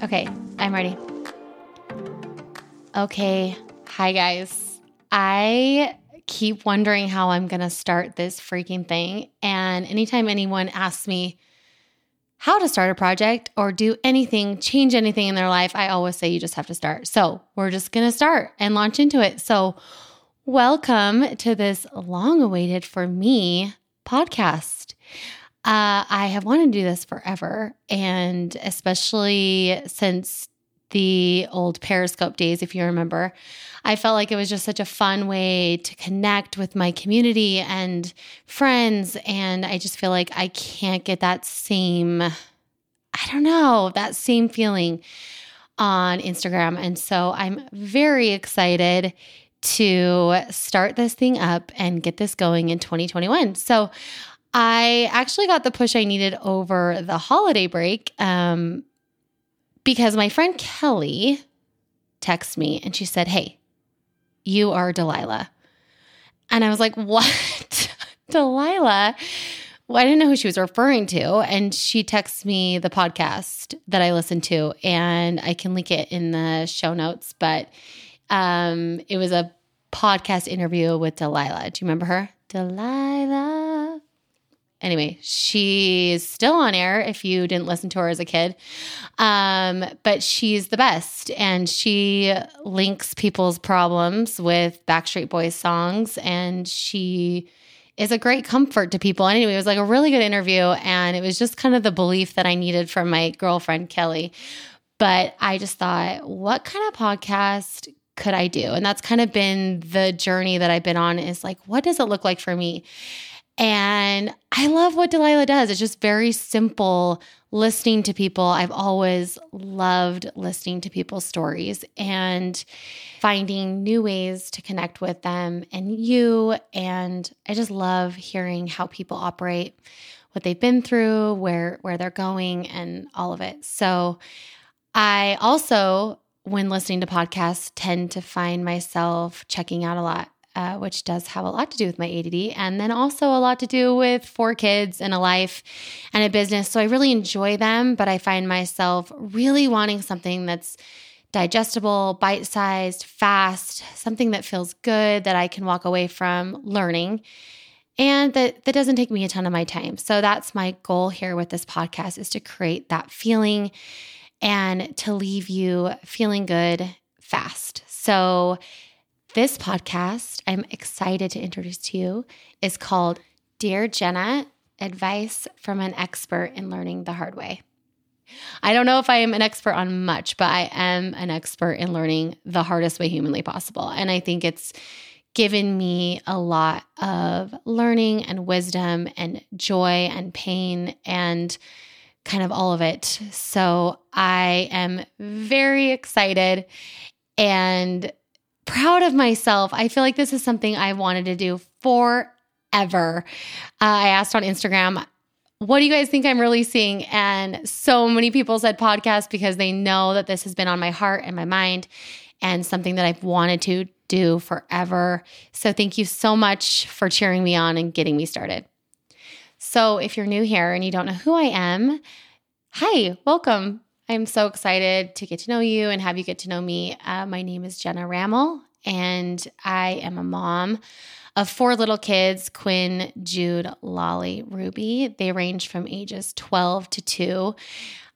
Okay, I'm ready. Okay, hi guys. I keep wondering how I'm going to start this freaking thing. And anytime anyone asks me how to start a project or do anything, change anything in their life, I always say you just have to start. So we're just going to start and launch into it. So, welcome to this long awaited for me podcast. Uh, I have wanted to do this forever, and especially since the old Periscope days, if you remember, I felt like it was just such a fun way to connect with my community and friends. And I just feel like I can't get that same, I don't know, that same feeling on Instagram. And so I'm very excited to start this thing up and get this going in 2021. So I actually got the push I needed over the holiday break um, because my friend Kelly texted me and she said, Hey, you are Delilah. And I was like, What? Delilah? Well, I didn't know who she was referring to. And she texts me the podcast that I listened to, and I can link it in the show notes. But um, it was a podcast interview with Delilah. Do you remember her? Delilah anyway, she's still on air if you didn't listen to her as a kid. Um, but she's the best. And she links people's problems with Backstreet Boys songs. And she is a great comfort to people. Anyway, it was like a really good interview. And it was just kind of the belief that I needed from my girlfriend, Kelly. But I just thought, what kind of podcast could I do? And that's kind of been the journey that I've been on is like, what does it look like for me? And I love what Delilah does. It's just very simple listening to people. I've always loved listening to people's stories and finding new ways to connect with them and you. And I just love hearing how people operate, what they've been through, where where they're going and all of it. So I also when listening to podcasts tend to find myself checking out a lot uh, which does have a lot to do with my ADD, and then also a lot to do with four kids and a life and a business. So I really enjoy them, but I find myself really wanting something that's digestible, bite sized, fast, something that feels good that I can walk away from learning. And that, that doesn't take me a ton of my time. So that's my goal here with this podcast is to create that feeling and to leave you feeling good fast. So this podcast, I'm excited to introduce to you, is called Dear Jenna Advice from an Expert in Learning the Hard Way. I don't know if I am an expert on much, but I am an expert in learning the hardest way humanly possible. And I think it's given me a lot of learning and wisdom and joy and pain and kind of all of it. So I am very excited and proud of myself. I feel like this is something I wanted to do forever. Uh, I asked on Instagram, what do you guys think I'm releasing? And so many people said podcast because they know that this has been on my heart and my mind and something that I've wanted to do forever. So thank you so much for cheering me on and getting me started. So if you're new here and you don't know who I am, hi, welcome. I'm so excited to get to know you and have you get to know me. Uh, my name is Jenna Rammel, and I am a mom of four little kids Quinn, Jude, Lolly, Ruby. They range from ages 12 to 2. Uh,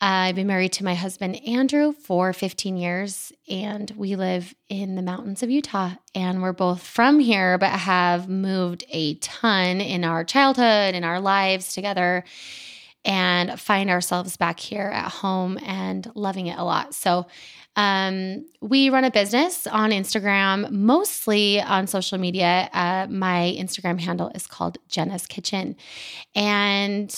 I've been married to my husband, Andrew, for 15 years, and we live in the mountains of Utah. And we're both from here, but have moved a ton in our childhood, in our lives together and find ourselves back here at home and loving it a lot. So, um, we run a business on Instagram, mostly on social media. Uh, my Instagram handle is called Jenna's Kitchen. And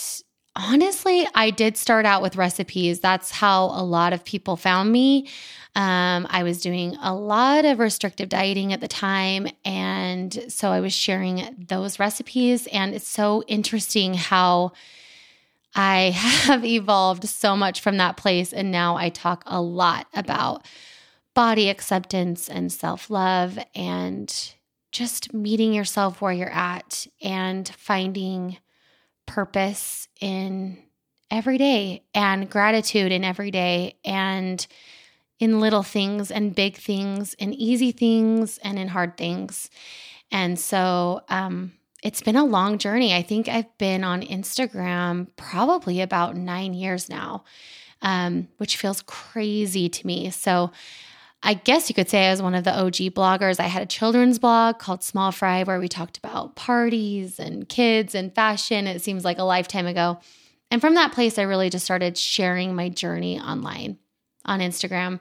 honestly, I did start out with recipes. That's how a lot of people found me. Um, I was doing a lot of restrictive dieting at the time. And so I was sharing those recipes. And it's so interesting how I have evolved so much from that place. And now I talk a lot about body acceptance and self love and just meeting yourself where you're at and finding purpose in every day and gratitude in every day and in little things and big things and easy things and in hard things. And so um, it's been a long journey. I think I've been on Instagram probably about nine years now, um, which feels crazy to me. So I guess you could say I was one of the OG bloggers. I had a children's blog called Small Fry where we talked about parties and kids and fashion. It seems like a lifetime ago. And from that place, I really just started sharing my journey online on Instagram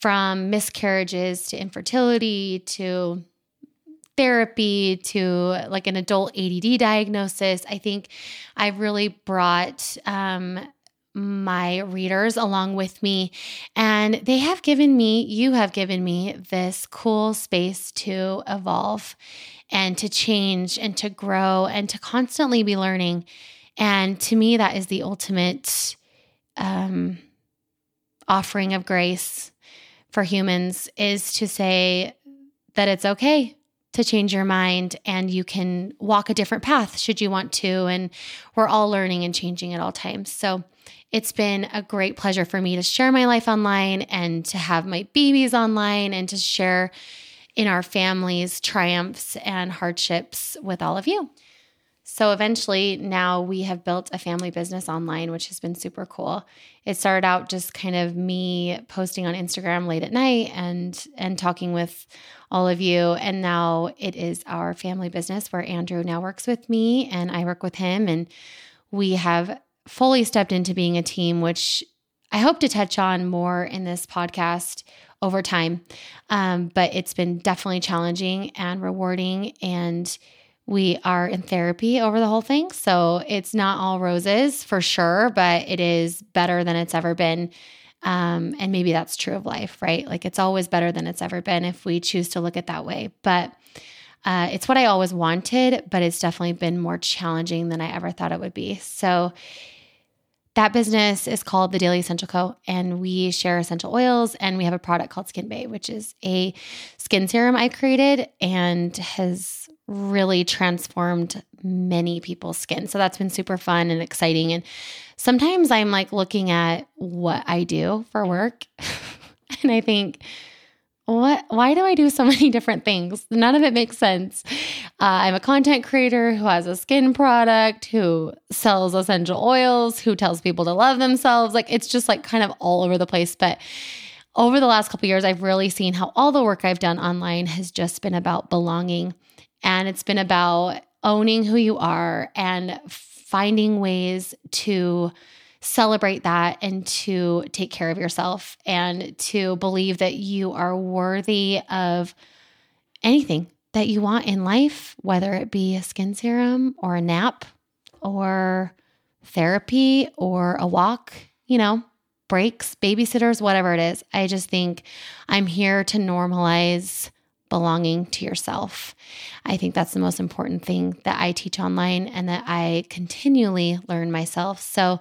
from miscarriages to infertility to therapy to like an adult ADD diagnosis. I think I really brought um, my readers along with me. And they have given me, you have given me this cool space to evolve and to change and to grow and to constantly be learning. And to me, that is the ultimate um, offering of grace for humans is to say that it's okay to change your mind and you can walk a different path should you want to. And we're all learning and changing at all times. So it's been a great pleasure for me to share my life online and to have my babies online and to share in our families' triumphs and hardships with all of you. So eventually, now we have built a family business online, which has been super cool. It started out just kind of me posting on Instagram late at night and and talking with all of you, and now it is our family business where Andrew now works with me and I work with him, and we have fully stepped into being a team, which I hope to touch on more in this podcast over time. Um, but it's been definitely challenging and rewarding. And we are in therapy over the whole thing. So it's not all roses for sure, but it is better than it's ever been. Um, and maybe that's true of life, right? Like it's always better than it's ever been if we choose to look at that way. But uh, it's what I always wanted, but it's definitely been more challenging than I ever thought it would be. So that business is called the Daily Essential Co. And we share essential oils and we have a product called Skin Bae, which is a skin serum I created and has really transformed many people's skin. So that's been super fun and exciting. And sometimes I'm like looking at what I do for work and I think, what why do i do so many different things? None of it makes sense. Uh, i'm a content creator who has a skin product who sells essential oils who tells people to love themselves. Like it's just like kind of all over the place. But over the last couple years i've really seen how all the work i've done online has just been about belonging and it's been about owning who you are and finding ways to celebrate that and to take care of yourself and to believe that you are worthy of anything that you want in life, whether it be a skin serum or a nap or therapy or a walk, you know, breaks, babysitters, whatever it is. I just think I'm here to normalize belonging to yourself. I think that's the most important thing that I teach online and that I continually learn myself. So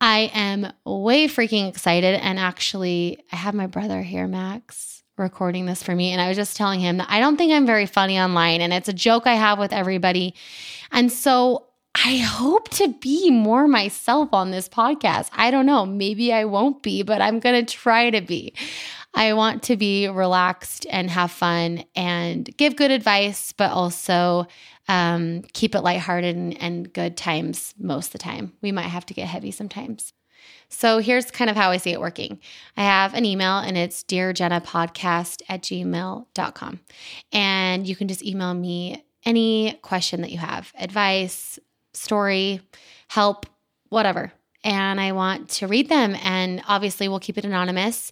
I am way freaking excited. And actually, I have my brother here, Max, recording this for me. And I was just telling him that I don't think I'm very funny online. And it's a joke I have with everybody. And so I hope to be more myself on this podcast. I don't know. Maybe I won't be, but I'm going to try to be. I want to be relaxed and have fun and give good advice, but also um, keep it lighthearted and, and good times most of the time. We might have to get heavy sometimes. So here's kind of how I see it working. I have an email and it's dearjennapodcast at gmail.com. And you can just email me any question that you have, advice, story, help, whatever. And I want to read them. And obviously, we'll keep it anonymous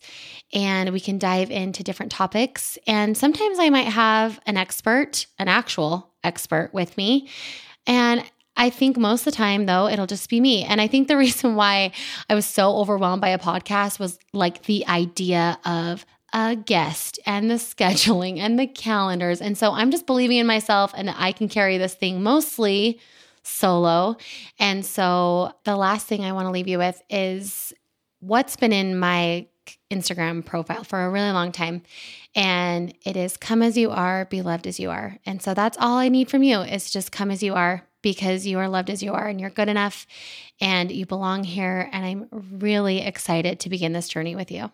and we can dive into different topics. And sometimes I might have an expert, an actual expert with me. And I think most of the time, though, it'll just be me. And I think the reason why I was so overwhelmed by a podcast was like the idea of a guest and the scheduling and the calendars. And so I'm just believing in myself and I can carry this thing mostly solo. And so the last thing I want to leave you with is what's been in my Instagram profile for a really long time. And it is come as you are, be loved as you are. And so that's all I need from you is just come as you are, because you are loved as you are and you're good enough and you belong here. And I'm really excited to begin this journey with you.